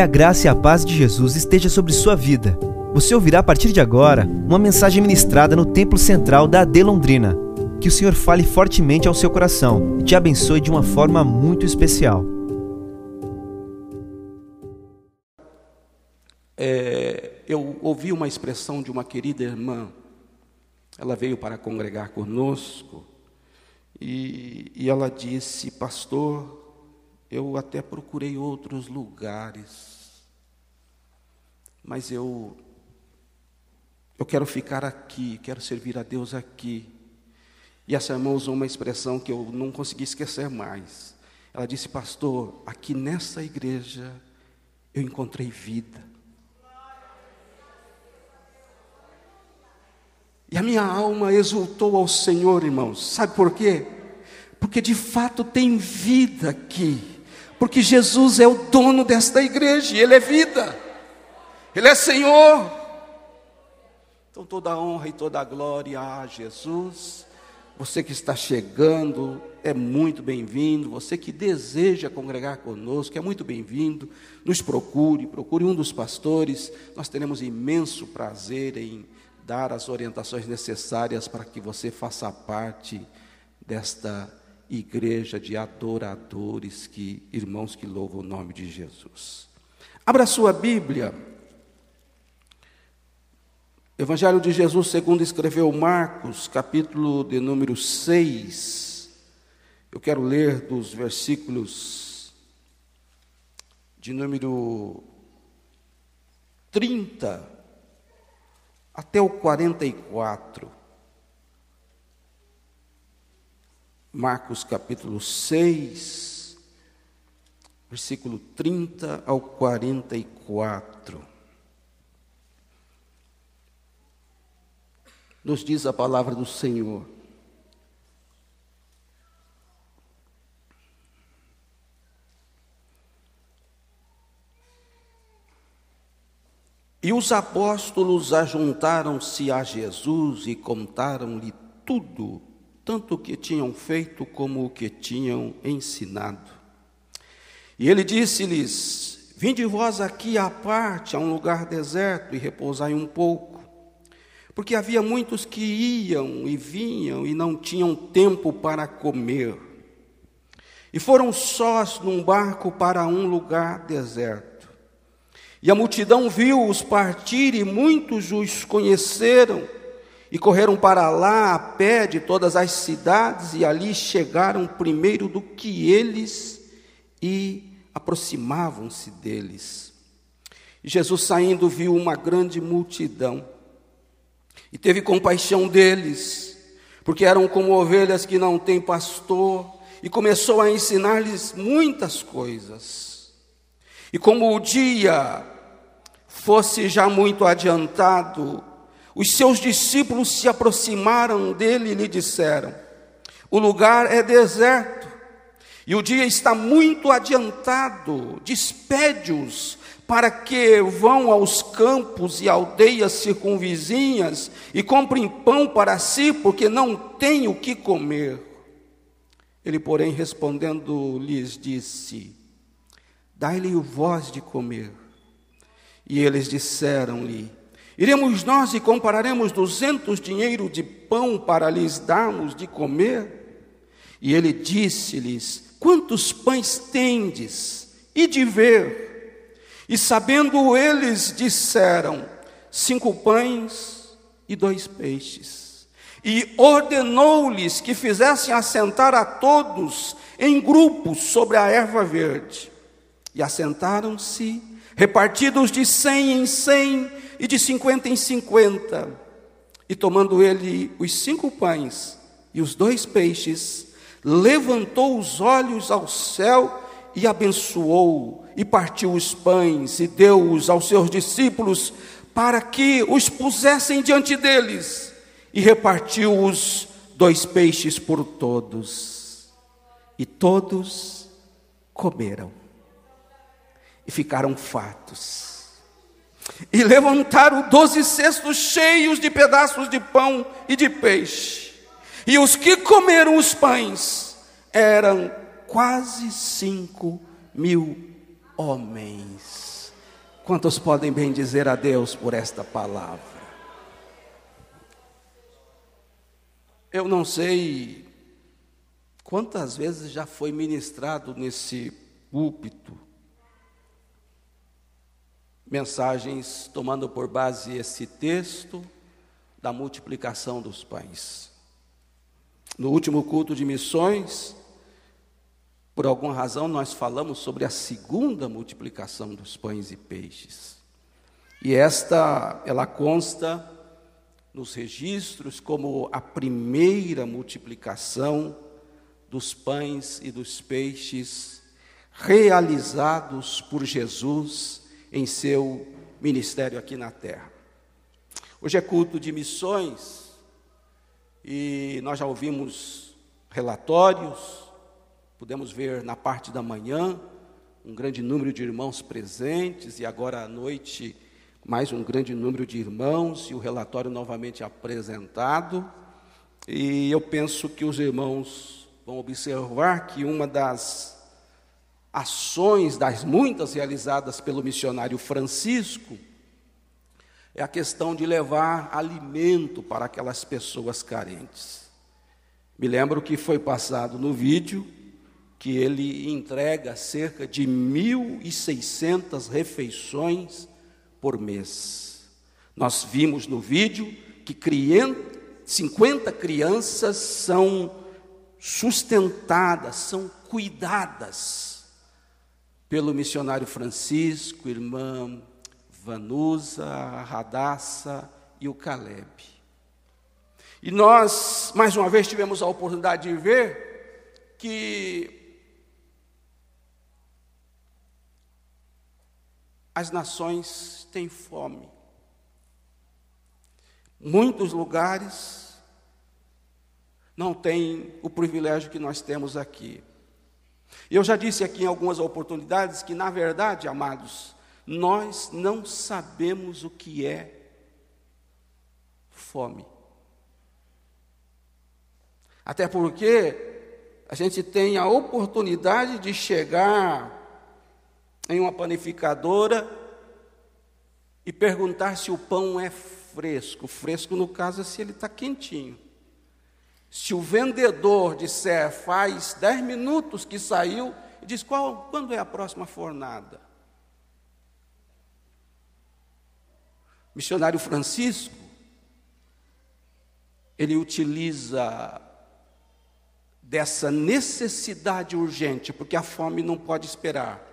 Que a graça e a paz de Jesus esteja sobre sua vida. Você ouvirá a partir de agora uma mensagem ministrada no Templo Central da AD Londrina. Que o Senhor fale fortemente ao seu coração e te abençoe de uma forma muito especial. É, eu ouvi uma expressão de uma querida irmã. Ela veio para congregar conosco e, e ela disse: Pastor, eu até procurei outros lugares, mas eu eu quero ficar aqui, quero servir a Deus aqui. E essa irmã usou uma expressão que eu não consegui esquecer mais. Ela disse, pastor, aqui nessa igreja eu encontrei vida. E a minha alma exultou ao Senhor, irmãos. Sabe por quê? Porque de fato tem vida aqui porque Jesus é o dono desta igreja, e Ele é vida, Ele é Senhor. Então toda a honra e toda a glória a Jesus. Você que está chegando é muito bem-vindo. Você que deseja congregar conosco é muito bem-vindo. Nos procure, procure um dos pastores. Nós teremos imenso prazer em dar as orientações necessárias para que você faça parte desta igreja de adoradores, que irmãos que louvam o nome de Jesus. Abra sua Bíblia. Evangelho de Jesus, segundo escreveu Marcos, capítulo de número 6. Eu quero ler dos versículos de número 30 até o 44. Marcos capítulo 6, versículo 30 ao 44. Nos diz a palavra do Senhor. E os apóstolos ajuntaram-se a Jesus e contaram-lhe tudo tanto o que tinham feito como o que tinham ensinado. E ele disse-lhes: Vinde vós aqui à parte, a um lugar deserto, e repousai um pouco. Porque havia muitos que iam e vinham e não tinham tempo para comer. E foram sós num barco para um lugar deserto. E a multidão viu-os partir, e muitos os conheceram e correram para lá a pé de todas as cidades, e ali chegaram primeiro do que eles e aproximavam-se deles. Jesus saindo viu uma grande multidão e teve compaixão deles, porque eram como ovelhas que não têm pastor, e começou a ensinar-lhes muitas coisas. E como o dia fosse já muito adiantado, os seus discípulos se aproximaram dele e lhe disseram: O lugar é deserto e o dia está muito adiantado. Despede-os para que vão aos campos e aldeias circunvizinhas e comprem pão para si, porque não têm o que comer. Ele, porém, respondendo, lhes disse: Dai-lhe voz de comer. E eles disseram-lhe: Iremos nós e compararemos duzentos dinheiro de pão para lhes darmos de comer? E ele disse-lhes: Quantos pães tendes? E de ver. E sabendo eles, disseram: Cinco pães e dois peixes. E ordenou-lhes que fizessem assentar a todos em grupos sobre a erva verde. E assentaram-se, repartidos de cem em cem, e de cinquenta em cinquenta. E tomando ele os cinco pães e os dois peixes, levantou os olhos ao céu e abençoou, e partiu os pães e deu-os aos seus discípulos, para que os pusessem diante deles, e repartiu os dois peixes por todos. E todos comeram e ficaram fatos. E levantaram doze cestos cheios de pedaços de pão e de peixe. E os que comeram os pães eram quase cinco mil homens. Quantos podem bem dizer a Deus por esta palavra? Eu não sei quantas vezes já foi ministrado nesse púlpito mensagens tomando por base esse texto da multiplicação dos pães. No último culto de missões, por alguma razão, nós falamos sobre a segunda multiplicação dos pães e peixes. E esta, ela consta nos registros como a primeira multiplicação dos pães e dos peixes realizados por Jesus em seu ministério aqui na terra. Hoje é culto de missões e nós já ouvimos relatórios, pudemos ver na parte da manhã um grande número de irmãos presentes e agora à noite mais um grande número de irmãos e o relatório novamente apresentado. E eu penso que os irmãos vão observar que uma das ações, das muitas realizadas pelo missionário Francisco, é a questão de levar alimento para aquelas pessoas carentes. Me lembro que foi passado no vídeo que ele entrega cerca de 1.600 refeições por mês. Nós vimos no vídeo que 50 crianças são sustentadas, são cuidadas pelo missionário Francisco, irmã Vanusa, Radassa e o Caleb. E nós, mais uma vez, tivemos a oportunidade de ver que as nações têm fome. Muitos lugares não têm o privilégio que nós temos aqui. Eu já disse aqui em algumas oportunidades que, na verdade, amados, nós não sabemos o que é fome. Até porque a gente tem a oportunidade de chegar em uma panificadora e perguntar se o pão é fresco. Fresco, no caso, é se ele está quentinho. Se o vendedor disser faz dez minutos que saiu, e diz qual, quando é a próxima fornada? Missionário Francisco, ele utiliza dessa necessidade urgente, porque a fome não pode esperar.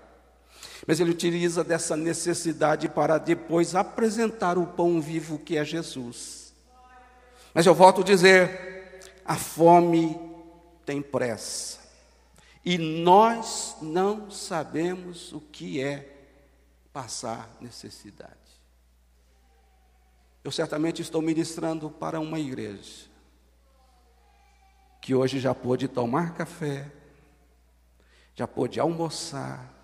Mas ele utiliza dessa necessidade para depois apresentar o pão vivo que é Jesus. Mas eu volto a dizer: a fome tem pressa. E nós não sabemos o que é passar necessidade. Eu certamente estou ministrando para uma igreja que hoje já pôde tomar café, já pôde almoçar,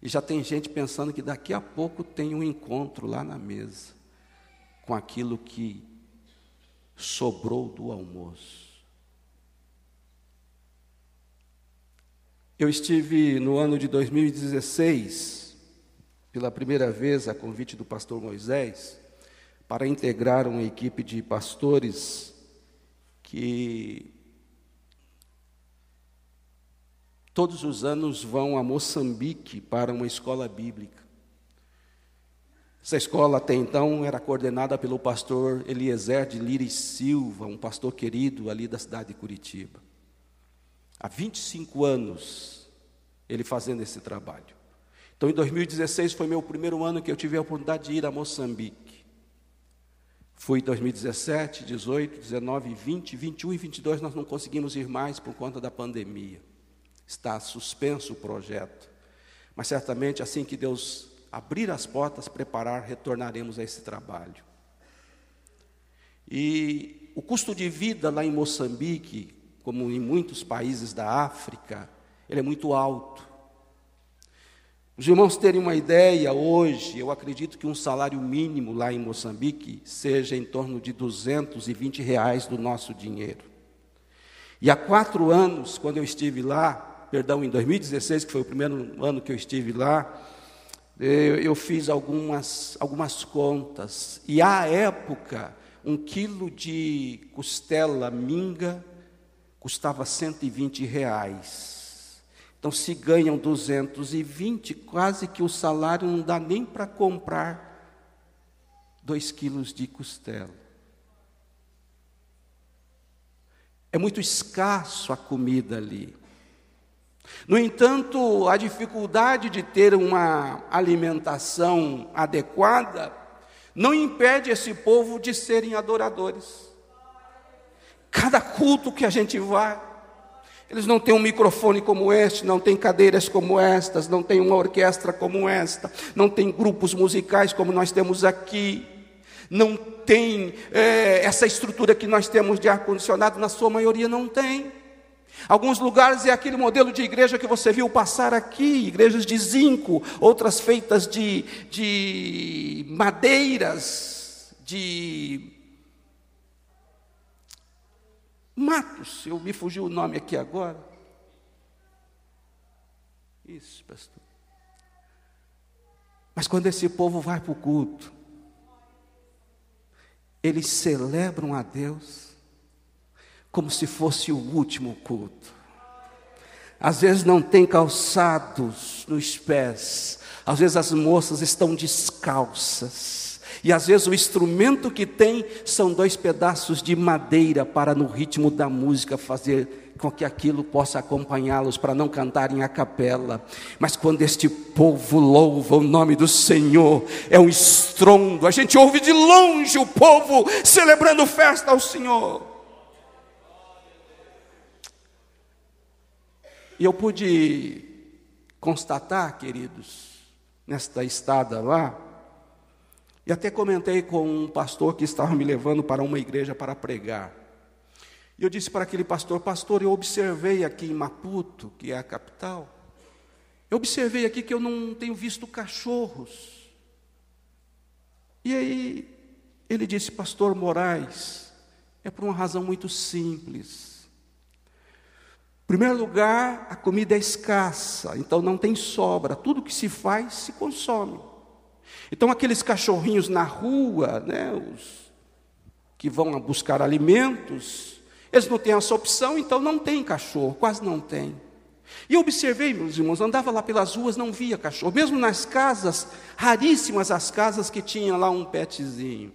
e já tem gente pensando que daqui a pouco tem um encontro lá na mesa com aquilo que sobrou do almoço. Eu estive no ano de 2016, pela primeira vez, a convite do pastor Moisés, para integrar uma equipe de pastores que todos os anos vão a Moçambique para uma escola bíblica. Essa escola até então era coordenada pelo pastor Eliezer de Lira Silva, um pastor querido ali da cidade de Curitiba. Há 25 anos ele fazendo esse trabalho. Então, em 2016 foi meu primeiro ano que eu tive a oportunidade de ir a Moçambique. Fui em 2017, 18, 19, 20, 21 e 22 nós não conseguimos ir mais por conta da pandemia está suspenso o projeto. Mas certamente assim que Deus abrir as portas, preparar, retornaremos a esse trabalho. E o custo de vida lá em Moçambique, como em muitos países da África, ele é muito alto. Os irmãos terem uma ideia, hoje, eu acredito que um salário mínimo lá em Moçambique seja em torno de 220 reais do nosso dinheiro. E há quatro anos, quando eu estive lá, perdão, em 2016, que foi o primeiro ano que eu estive lá, eu fiz algumas, algumas contas, e à época, um quilo de costela minga custava 120 reais. Então, se ganham 220, quase que o salário não dá nem para comprar dois quilos de costela. É muito escasso a comida ali. No entanto, a dificuldade de ter uma alimentação adequada não impede esse povo de serem adoradores. Cada culto que a gente vai, eles não têm um microfone como este, não têm cadeiras como estas, não têm uma orquestra como esta, não têm grupos musicais como nós temos aqui, não tem é, essa estrutura que nós temos de ar-condicionado, na sua maioria não tem. Alguns lugares é aquele modelo de igreja que você viu passar aqui, igrejas de zinco, outras feitas de, de madeiras, de matos. Eu me fugiu o nome aqui agora. Isso, pastor. Mas quando esse povo vai para o culto, eles celebram a Deus como se fosse o último culto. Às vezes não tem calçados nos pés, às vezes as moças estão descalças, e às vezes o instrumento que tem são dois pedaços de madeira para no ritmo da música fazer com que aquilo possa acompanhá-los para não cantarem a capela. Mas quando este povo louva o nome do Senhor, é um estrondo. A gente ouve de longe o povo celebrando festa ao Senhor. E eu pude constatar, queridos, nesta estada lá, e até comentei com um pastor que estava me levando para uma igreja para pregar. E eu disse para aquele pastor: Pastor, eu observei aqui em Maputo, que é a capital, eu observei aqui que eu não tenho visto cachorros. E aí ele disse: Pastor Moraes, é por uma razão muito simples primeiro lugar, a comida é escassa, então não tem sobra, tudo que se faz se consome. Então, aqueles cachorrinhos na rua, né, os que vão buscar alimentos, eles não têm essa opção, então não tem cachorro, quase não tem. E eu observei, meus irmãos, andava lá pelas ruas, não via cachorro, mesmo nas casas, raríssimas as casas que tinham lá um petzinho.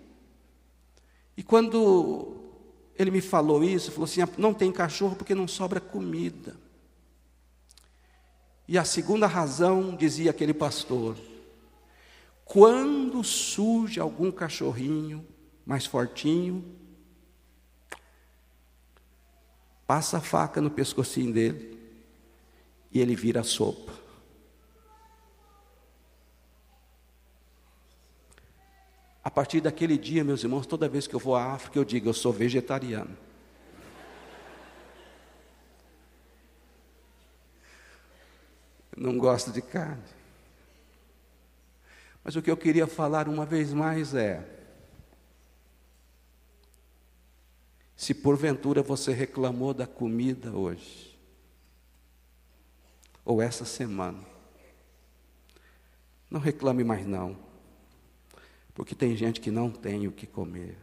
E quando ele me falou isso, falou assim: ah, não tem cachorro porque não sobra comida. E a segunda razão, dizia aquele pastor, quando surge algum cachorrinho mais fortinho, passa a faca no pescocinho dele e ele vira sopa. A partir daquele dia, meus irmãos, toda vez que eu vou à África, eu digo: eu sou vegetariano. Não gosto de carne. Mas o que eu queria falar uma vez mais é: se porventura você reclamou da comida hoje, ou essa semana, não reclame mais não. Porque tem gente que não tem o que comer.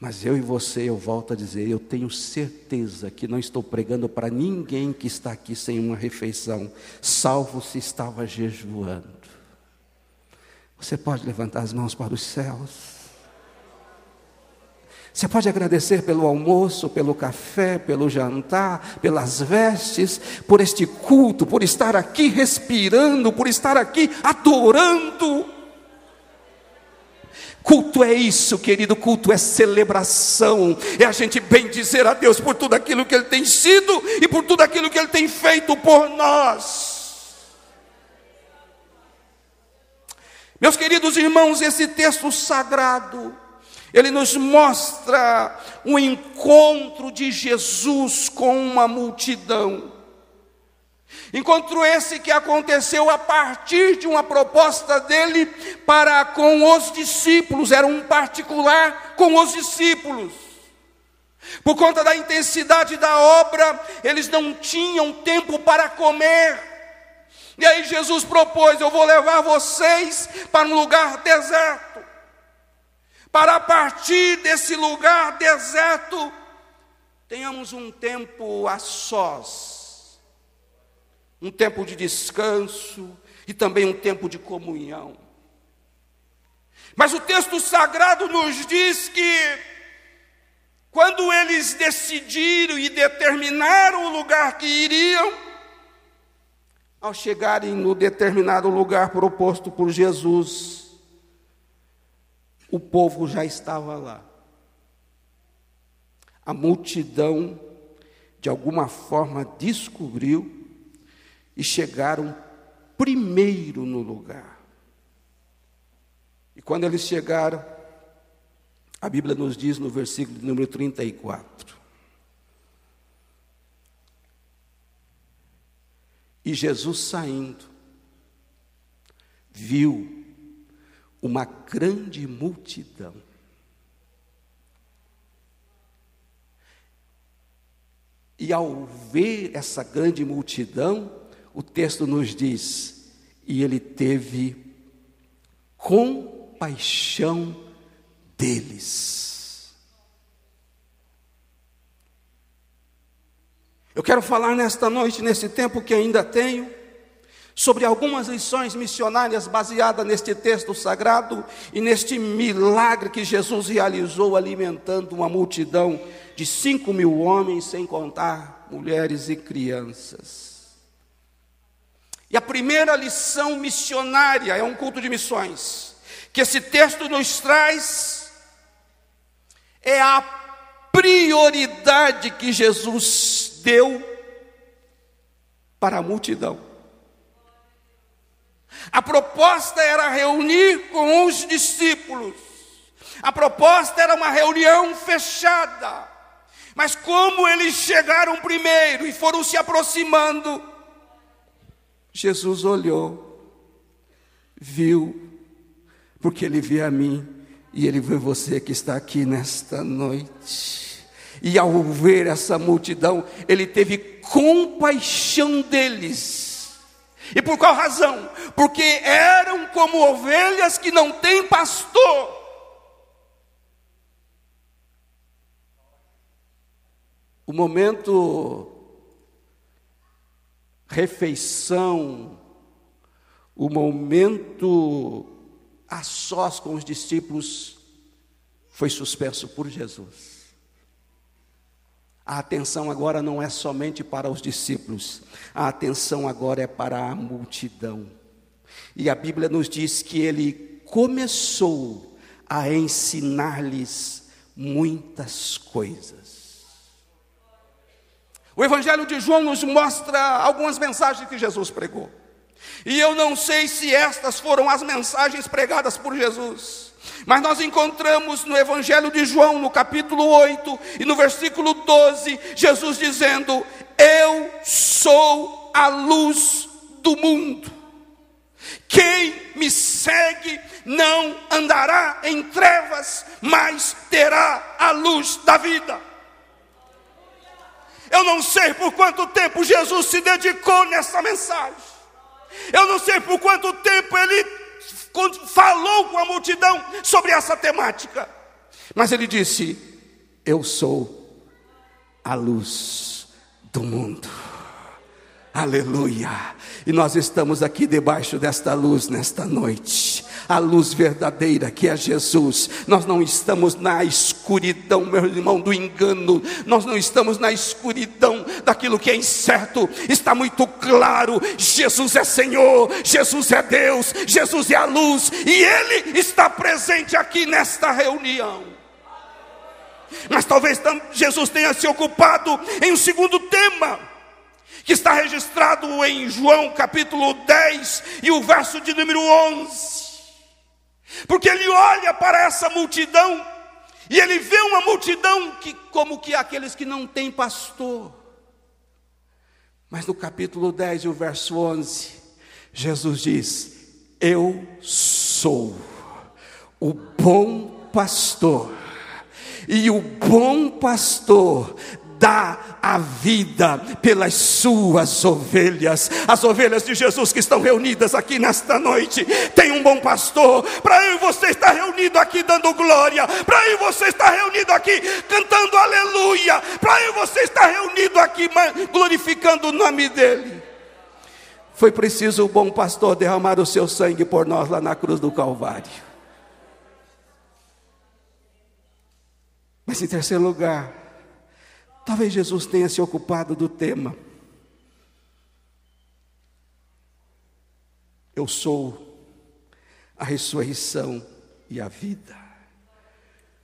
Mas eu e você, eu volto a dizer, eu tenho certeza que não estou pregando para ninguém que está aqui sem uma refeição, salvo se estava jejuando. Você pode levantar as mãos para os céus. Você pode agradecer pelo almoço, pelo café, pelo jantar, pelas vestes, por este culto, por estar aqui respirando, por estar aqui adorando. Culto é isso, querido. Culto é celebração. É a gente bem dizer a Deus por tudo aquilo que Ele tem sido e por tudo aquilo que Ele tem feito por nós. Meus queridos irmãos, esse texto sagrado, ele nos mostra o encontro de Jesus com uma multidão. Encontro esse que aconteceu a partir de uma proposta dele para com os discípulos, era um particular com os discípulos. Por conta da intensidade da obra, eles não tinham tempo para comer. E aí Jesus propôs: Eu vou levar vocês para um lugar deserto, para a partir desse lugar deserto, tenhamos um tempo a sós, um tempo de descanso e também um tempo de comunhão. Mas o texto sagrado nos diz que, quando eles decidiram e determinaram o lugar que iriam, ao chegarem no determinado lugar proposto por Jesus, o povo já estava lá. A multidão, de alguma forma, descobriu e chegaram primeiro no lugar. E quando eles chegaram, a Bíblia nos diz no versículo número 34. E Jesus saindo, viu uma grande multidão. E ao ver essa grande multidão, o texto nos diz: e ele teve com paixão deles. Eu quero falar nesta noite, nesse tempo que ainda tenho, sobre algumas lições missionárias baseadas neste texto sagrado e neste milagre que Jesus realizou alimentando uma multidão de cinco mil homens, sem contar mulheres e crianças. E a primeira lição missionária é um culto de missões que esse texto nos traz é a prioridade que Jesus deu para a multidão. A proposta era reunir com os discípulos. A proposta era uma reunião fechada. Mas como eles chegaram primeiro e foram se aproximando, Jesus olhou, viu porque Ele vê a mim e Ele vê você que está aqui nesta noite. E ao ver essa multidão, Ele teve compaixão deles. E por qual razão? Porque eram como ovelhas que não têm pastor. O momento refeição, o momento a sós com os discípulos foi suspenso por Jesus. A atenção agora não é somente para os discípulos, a atenção agora é para a multidão. E a Bíblia nos diz que ele começou a ensinar-lhes muitas coisas. O Evangelho de João nos mostra algumas mensagens que Jesus pregou. E eu não sei se estas foram as mensagens pregadas por Jesus. Mas nós encontramos no Evangelho de João, no capítulo 8 e no versículo 12, Jesus dizendo: Eu sou a luz do mundo. Quem me segue não andará em trevas, mas terá a luz da vida. Eu não sei por quanto tempo Jesus se dedicou nessa mensagem. Eu não sei por quanto tempo ele falou com a multidão sobre essa temática, mas ele disse: Eu sou a luz do mundo. Aleluia. E nós estamos aqui debaixo desta luz nesta noite. A luz verdadeira que é Jesus. Nós não estamos na escuridão, meu irmão, do engano. Nós não estamos na escuridão daquilo que é incerto. Está muito claro: Jesus é Senhor, Jesus é Deus, Jesus é a luz, e Ele está presente aqui nesta reunião. Mas talvez Jesus tenha se ocupado em um segundo tema que está registrado em João capítulo 10 e o verso de número 11. Porque ele olha para essa multidão e ele vê uma multidão que como que aqueles que não têm pastor. Mas no capítulo 10 e o verso 11, Jesus diz: Eu sou o bom pastor. E o bom pastor dá a vida pelas suas ovelhas. As ovelhas de Jesus que estão reunidas aqui nesta noite. Tem um bom pastor. Para eu você estar reunido aqui dando glória. Para eu você estar reunido aqui cantando aleluia. Para eu você estar reunido aqui glorificando o nome dEle. Foi preciso o bom pastor derramar o seu sangue por nós lá na cruz do Calvário. Mas em terceiro lugar, talvez Jesus tenha se ocupado do tema. Eu sou a ressurreição e a vida.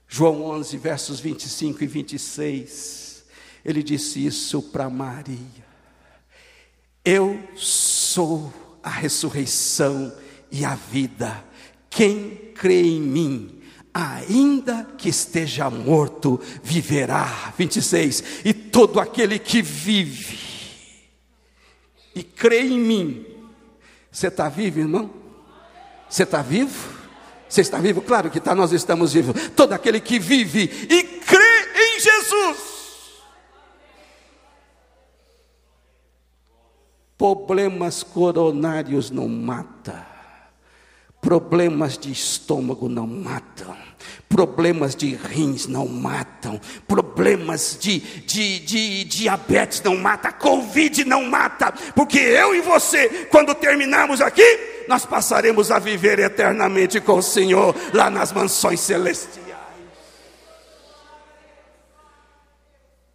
João 11, versos 25 e 26, ele disse isso para Maria. Eu sou a ressurreição e a vida. Quem crê em mim, ainda que esteja morto, viverá. 26. E todo aquele que vive e crê em mim, você está vivo, irmão? Você está vivo? Você está vivo? Claro que está, nós estamos vivos. Todo aquele que vive e crê em Jesus Problemas coronários não matam. Problemas de estômago não matam. Problemas de rins não matam. Problemas de, de, de diabetes não matam. Covid não mata. Porque eu e você, quando terminarmos aqui, nós passaremos a viver eternamente com o Senhor lá nas mansões celestiais.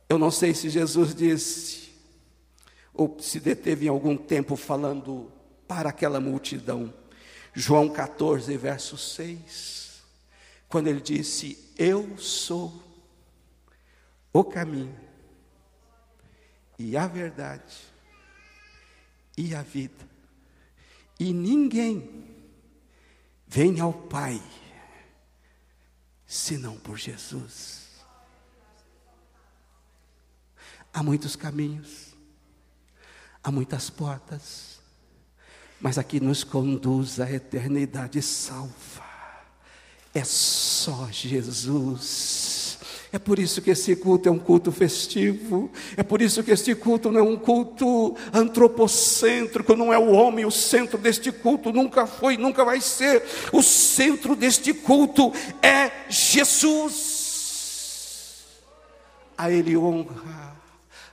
Eu não sei se Jesus disse ou se deteve em algum tempo falando para aquela multidão. João 14, verso 6, quando ele disse: Eu sou o caminho, e a verdade, e a vida, e ninguém vem ao Pai senão por Jesus. Há muitos caminhos Há muitas portas, mas aqui nos conduz à eternidade salva. É só Jesus. É por isso que esse culto é um culto festivo. É por isso que este culto não é um culto antropocêntrico, não é o homem o centro deste culto, nunca foi, nunca vai ser. O centro deste culto é Jesus. A Ele honra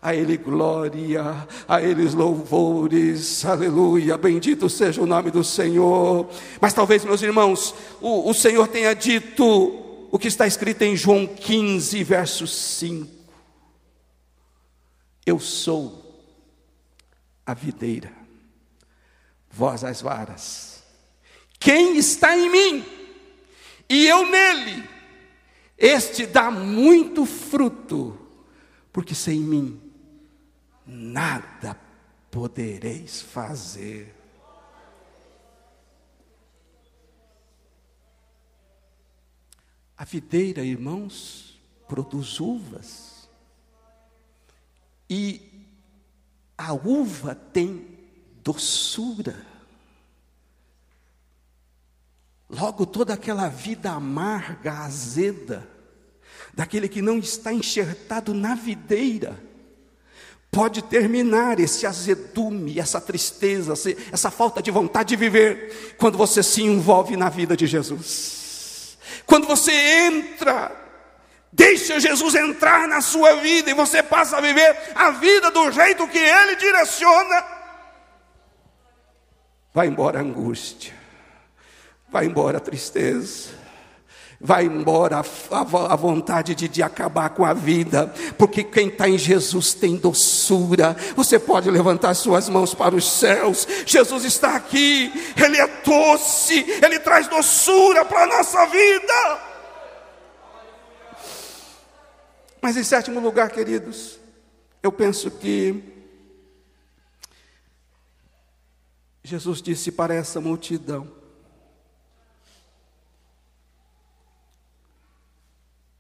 a Ele glória, a Eles louvores, aleluia, bendito seja o nome do Senhor. Mas talvez, meus irmãos, o, o Senhor tenha dito o que está escrito em João 15, verso 5: Eu sou a videira, vós as varas. Quem está em mim e eu nele, este dá muito fruto, porque sem mim nada podereis fazer. A videira, irmãos, produz uvas. E a uva tem doçura. Logo, toda aquela vida amarga, azeda, daquele que não está enxertado na videira, pode terminar esse azedume, essa tristeza, essa falta de vontade de viver, quando você se envolve na vida de Jesus. Quando você entra, deixa Jesus entrar na sua vida e você passa a viver a vida do jeito que Ele direciona. Vai embora a angústia, vai embora a tristeza, Vai embora a, vontade de, de acabar com a vida, porque quem está em Jesus tem doçura. Você pode levantar suas mãos para os céus. Jesus está aqui, Ele é doce, Ele traz doçura para a nossa vida. Mas em sétimo lugar, queridos, eu penso que Jesus disse para essa multidão: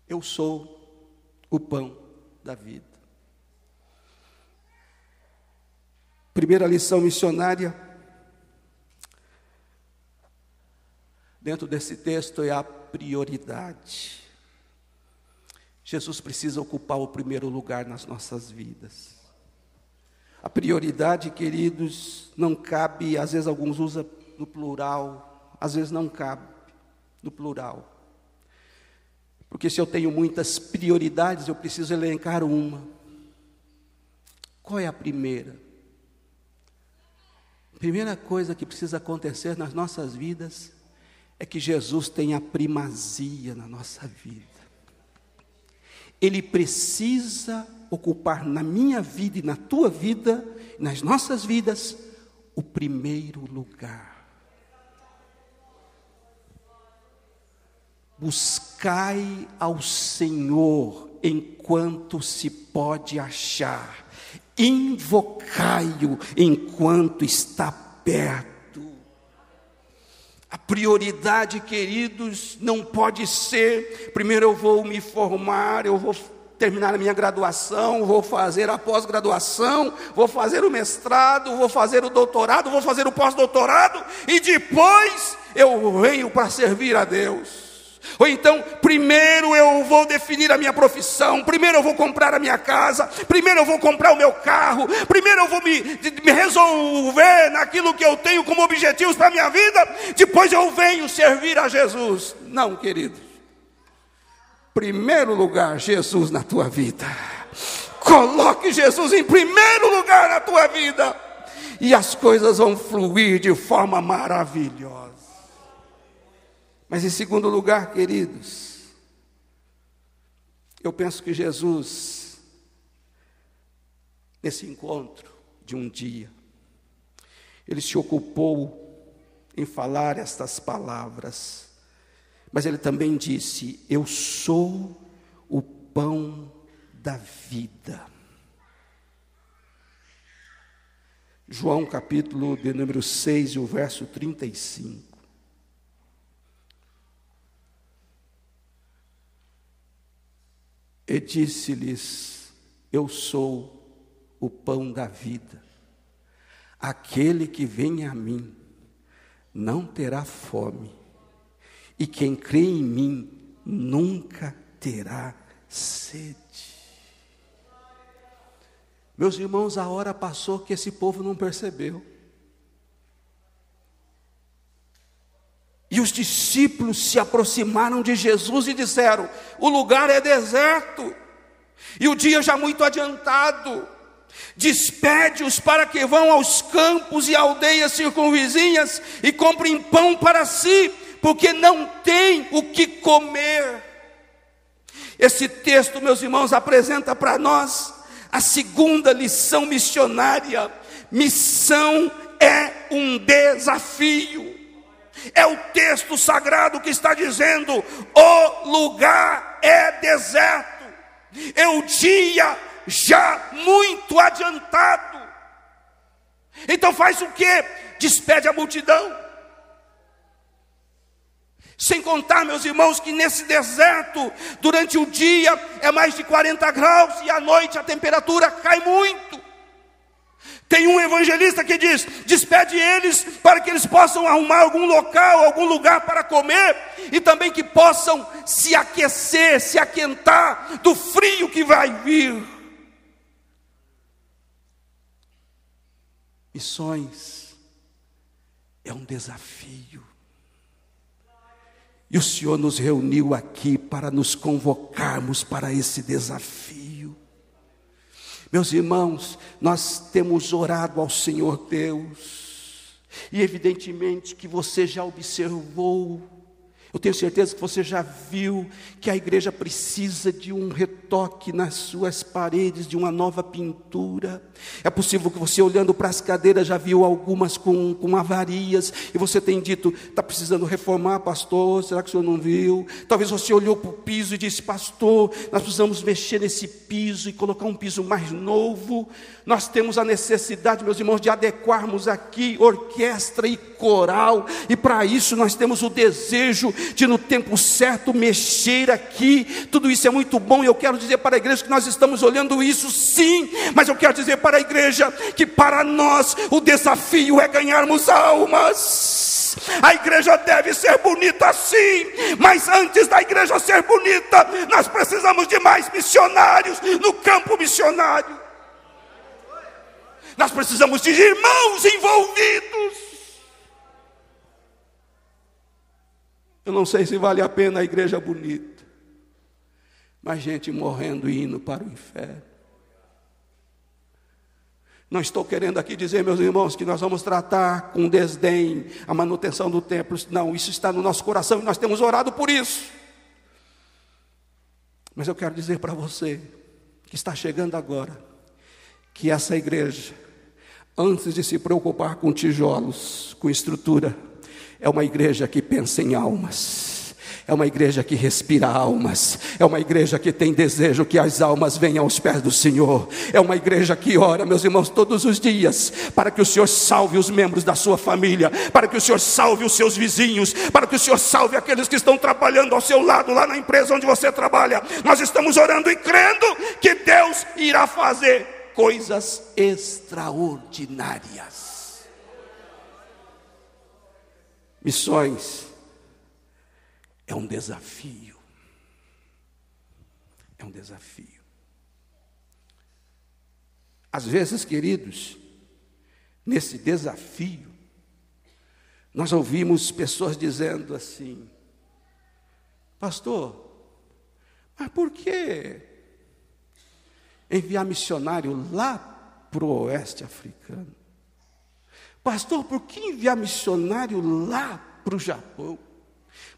Eu sou o pão da vida. Primeira lição missionária, dentro desse texto, é a prioridade. Jesus precisa ocupar o primeiro lugar nas nossas vidas. A prioridade, queridos, não cabe, às vezes alguns usam no plural, às vezes não cabe no plural. Porque se eu tenho muitas prioridades, eu preciso elencar uma. Qual é a primeira? A primeira coisa que precisa acontecer nas nossas vidas é que Jesus tenha primazia na nossa vida. Ele precisa ocupar na minha vida e na tua vida, nas nossas vidas, o primeiro lugar. Buscai ao Senhor enquanto se pode achar, invocai-o enquanto está perto. A prioridade, queridos, não pode ser, primeiro eu vou me formar, eu vou terminar a minha graduação, vou fazer a pós-graduação, vou fazer o mestrado, vou fazer o doutorado, vou fazer o pós-doutorado, e depois eu venho para servir a Deus. Ou então, primeiro eu vou definir a minha profissão, primeiro eu vou comprar a minha casa, primeiro eu vou comprar o meu carro, primeiro eu vou me, me resolver naquilo que eu tenho como objetivos para a minha vida, depois eu venho servir a Jesus. Não, queridos. Primeiro lugar, Jesus na tua vida. Coloque Jesus em primeiro lugar na tua vida, e as coisas vão fluir de forma maravilhosa. Mas em segundo lugar, queridos, eu penso que Jesus, nesse encontro de um dia, ele se ocupou em falar estas palavras, mas ele também disse: Eu sou o pão da vida. João capítulo de número 6, o verso 35. E disse-lhes: Eu sou o pão da vida. Aquele que vem a mim não terá fome, e quem crê em mim nunca terá sede. Meus irmãos, a hora passou que esse povo não percebeu. E os discípulos se aproximaram de Jesus e disseram: O lugar é deserto, e o dia já muito adiantado. Despede-os para que vão aos campos e aldeias circunvizinhas e comprem pão para si, porque não tem o que comer. Esse texto, meus irmãos, apresenta para nós a segunda lição missionária: missão é um desafio. É o texto sagrado que está dizendo: o lugar é deserto, é o dia já muito adiantado. Então faz o que? Despede a multidão. Sem contar, meus irmãos, que nesse deserto, durante o dia é mais de 40 graus e à noite a temperatura cai muito. Tem um evangelista que diz: despede eles para que eles possam arrumar algum local, algum lugar para comer e também que possam se aquecer, se aquentar do frio que vai vir. Missões é um desafio. E o Senhor nos reuniu aqui para nos convocarmos para esse desafio. Meus irmãos, nós temos orado ao Senhor Deus, e evidentemente que você já observou eu tenho certeza que você já viu que a igreja precisa de um retoque nas suas paredes, de uma nova pintura. É possível que você, olhando para as cadeiras, já viu algumas com, com avarias, e você tem dito: está precisando reformar, pastor? Será que o senhor não viu? Talvez você olhou para o piso e disse: Pastor, nós precisamos mexer nesse piso e colocar um piso mais novo. Nós temos a necessidade, meus irmãos, de adequarmos aqui orquestra e coral, e para isso nós temos o desejo de no tempo certo mexer aqui. Tudo isso é muito bom e eu quero dizer para a igreja que nós estamos olhando isso sim, mas eu quero dizer para a igreja que para nós o desafio é ganharmos almas. A igreja deve ser bonita sim, mas antes da igreja ser bonita, nós precisamos de mais missionários no campo missionário. Nós precisamos de irmãos envolvidos. Eu não sei se vale a pena a igreja bonita, mas gente morrendo e indo para o inferno. Não estou querendo aqui dizer, meus irmãos, que nós vamos tratar com desdém a manutenção do templo. Não, isso está no nosso coração e nós temos orado por isso. Mas eu quero dizer para você que está chegando agora, que essa igreja, antes de se preocupar com tijolos, com estrutura, é uma igreja que pensa em almas. É uma igreja que respira almas. É uma igreja que tem desejo que as almas venham aos pés do Senhor. É uma igreja que ora, meus irmãos, todos os dias, para que o Senhor salve os membros da sua família, para que o Senhor salve os seus vizinhos, para que o Senhor salve aqueles que estão trabalhando ao seu lado, lá na empresa onde você trabalha. Nós estamos orando e crendo que Deus irá fazer coisas extraordinárias. Missões é um desafio. É um desafio. Às vezes, queridos, nesse desafio, nós ouvimos pessoas dizendo assim: Pastor, mas por que enviar missionário lá para o oeste africano? Pastor, por que enviar missionário lá para o Japão?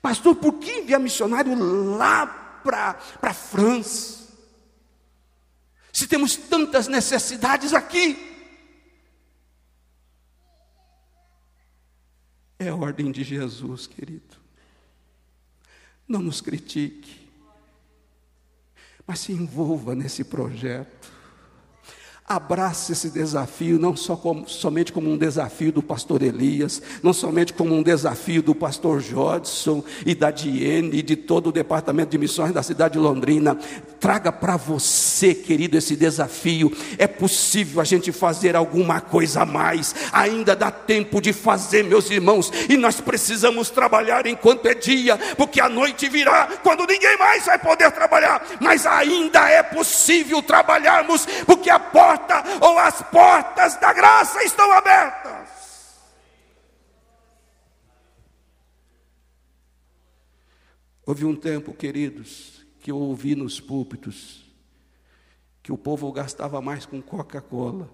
Pastor, por que enviar missionário lá para a França? Se temos tantas necessidades aqui. É a ordem de Jesus, querido. Não nos critique, mas se envolva nesse projeto. Abrace esse desafio, não só como, somente como um desafio do pastor Elias, não somente como um desafio do pastor Jodson e da Diene e de todo o departamento de missões da cidade de Londrina. Traga para você, querido, esse desafio. É possível a gente fazer alguma coisa a mais, ainda dá tempo de fazer, meus irmãos, e nós precisamos trabalhar enquanto é dia, porque a noite virá quando ninguém mais vai poder trabalhar, mas ainda é possível trabalharmos, porque a porta porta ou as portas da graça estão abertas. Houve um tempo, queridos, que eu ouvi nos púlpitos que o povo gastava mais com Coca-Cola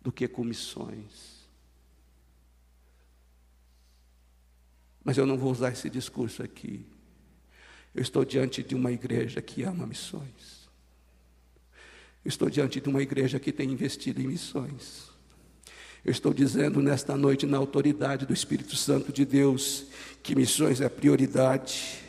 do que com missões. Mas eu não vou usar esse discurso aqui. Eu estou diante de uma igreja que ama missões. Estou diante de uma igreja que tem investido em missões. Eu estou dizendo nesta noite, na autoridade do Espírito Santo de Deus, que missões é prioridade,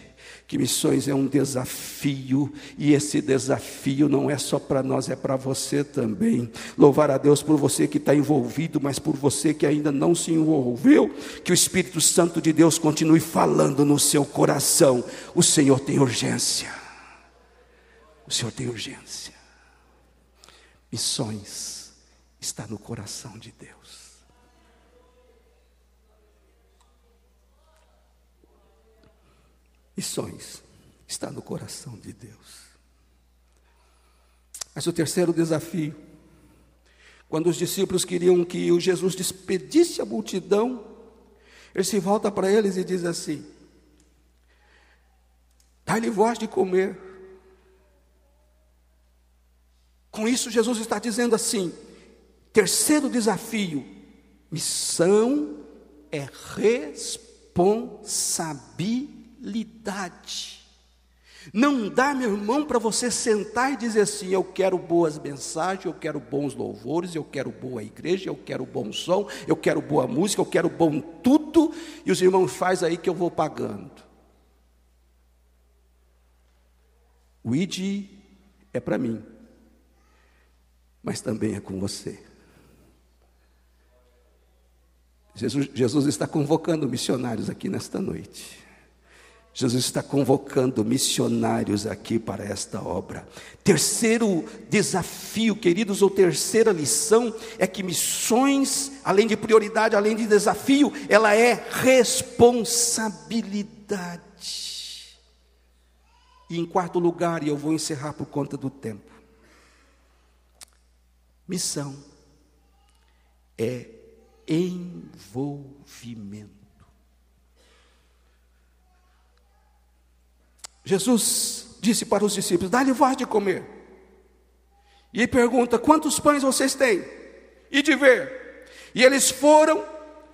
que missões é um desafio, e esse desafio não é só para nós, é para você também. Louvar a Deus por você que está envolvido, mas por você que ainda não se envolveu, que o Espírito Santo de Deus continue falando no seu coração. O Senhor tem urgência. O Senhor tem urgência. Missões está no coração de Deus. Missões está no coração de Deus. Mas o terceiro desafio, quando os discípulos queriam que o Jesus despedisse a multidão, ele se volta para eles e diz assim: Dá-lhe voz de comer. Com isso, Jesus está dizendo assim: terceiro desafio, missão é responsabilidade. Não dá, meu irmão, para você sentar e dizer assim: eu quero boas mensagens, eu quero bons louvores, eu quero boa igreja, eu quero bom som, eu quero boa música, eu quero bom tudo, e os irmãos faz aí que eu vou pagando. O ID é para mim mas também é com você. Jesus, Jesus está convocando missionários aqui nesta noite. Jesus está convocando missionários aqui para esta obra. Terceiro desafio, queridos, ou terceira lição é que missões, além de prioridade, além de desafio, ela é responsabilidade. E em quarto lugar, e eu vou encerrar por conta do tempo. Missão é envolvimento. Jesus disse para os discípulos: Dá-lhe voz de comer. E pergunta: Quantos pães vocês têm? E de ver. E eles foram,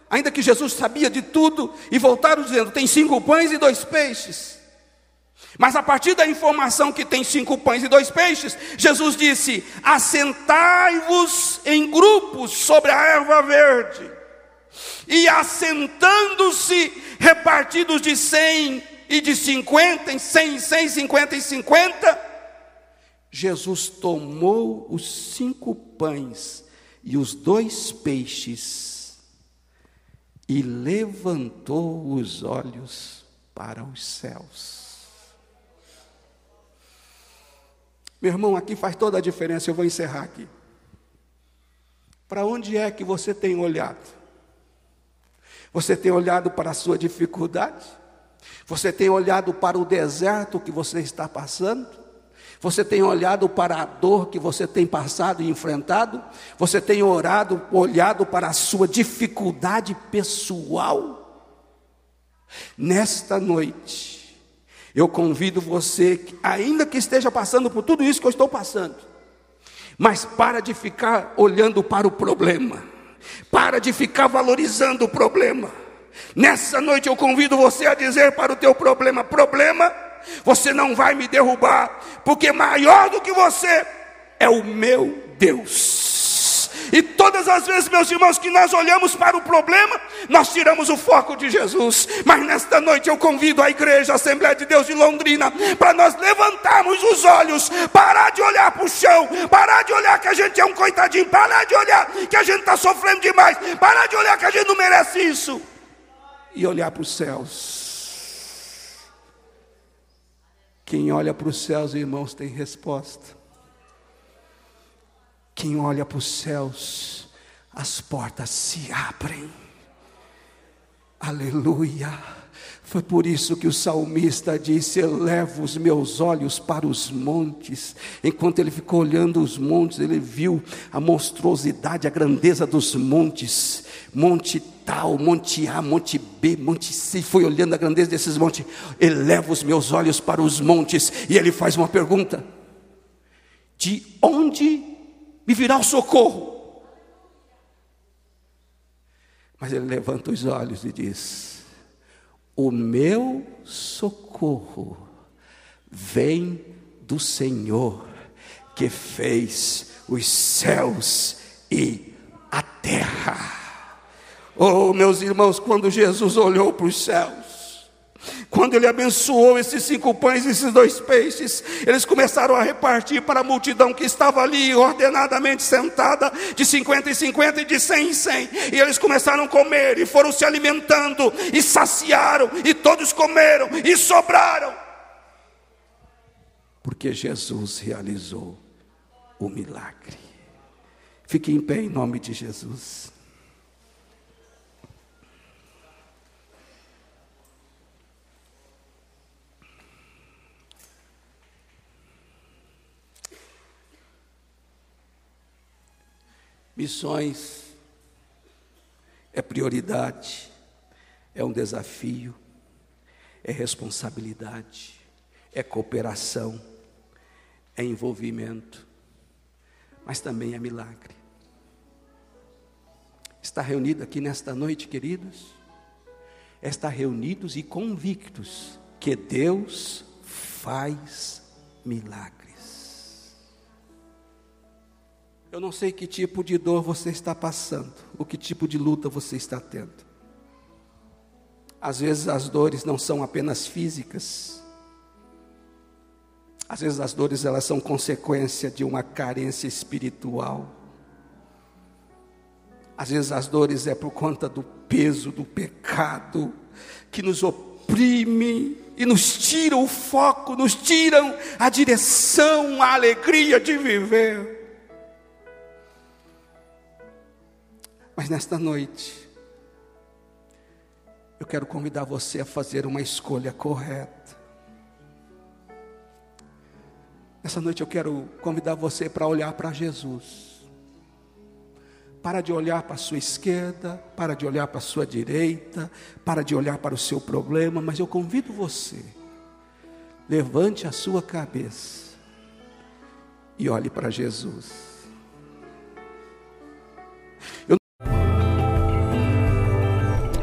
ainda que Jesus sabia de tudo, e voltaram dizendo: Tem cinco pães e dois peixes. Mas a partir da informação que tem cinco pães e dois peixes, Jesus disse: Assentai-vos em grupos sobre a erva verde. E assentando-se, repartidos de cem e de 50 em 100, 100, 50 em 50, Jesus tomou os cinco pães e os dois peixes e levantou os olhos para os céus. Meu irmão, aqui faz toda a diferença, eu vou encerrar aqui. Para onde é que você tem olhado? Você tem olhado para a sua dificuldade? Você tem olhado para o deserto que você está passando? Você tem olhado para a dor que você tem passado e enfrentado? Você tem orado, olhado para a sua dificuldade pessoal? Nesta noite, eu convido você, ainda que esteja passando por tudo isso que eu estou passando, mas para de ficar olhando para o problema, para de ficar valorizando o problema Nessa noite eu convido você a dizer para o teu problema: problema, você não vai me derrubar, porque maior do que você é o meu Deus. E todas as vezes, meus irmãos, que nós olhamos para o problema, nós tiramos o foco de Jesus. Mas nesta noite eu convido a igreja, a Assembleia de Deus de Londrina, para nós levantarmos os olhos, parar de olhar para o chão, parar de olhar que a gente é um coitadinho, parar de olhar que a gente está sofrendo demais, parar de olhar que a gente não merece isso e olhar para os céus. Quem olha para os céus, irmãos, tem resposta. Quem olha para os céus, as portas se abrem. Aleluia. Foi por isso que o salmista disse: Elevo os meus olhos para os montes. Enquanto ele ficou olhando os montes, ele viu a monstruosidade, a grandeza dos montes. Monte tal, monte A, monte B, monte C. Foi olhando a grandeza desses montes. Elevo os meus olhos para os montes. E ele faz uma pergunta: De onde me virá o socorro? Mas ele levanta os olhos e diz: o meu socorro vem do Senhor que fez os céus e a terra. Oh, meus irmãos, quando Jesus olhou para os céus, quando ele abençoou esses cinco pães e esses dois peixes, eles começaram a repartir para a multidão que estava ali ordenadamente sentada, de 50 em 50 e de 100 em 100. E eles começaram a comer e foram se alimentando e saciaram, e todos comeram e sobraram. Porque Jesus realizou o milagre. Fique em pé em nome de Jesus. Missões é prioridade, é um desafio, é responsabilidade, é cooperação, é envolvimento, mas também é milagre. Está reunido aqui nesta noite, queridos? Está reunidos e convictos que Deus faz milagre. Eu não sei que tipo de dor você está passando, ou que tipo de luta você está tendo. Às vezes as dores não são apenas físicas. Às vezes as dores elas são consequência de uma carência espiritual. Às vezes as dores é por conta do peso do pecado que nos oprime e nos tiram o foco, nos tiram a direção, a alegria de viver. Mas nesta noite, eu quero convidar você a fazer uma escolha correta. Nessa noite eu quero convidar você para olhar para Jesus. Para de olhar para a sua esquerda, para de olhar para a sua direita, para de olhar para o seu problema, mas eu convido você, levante a sua cabeça e olhe para Jesus.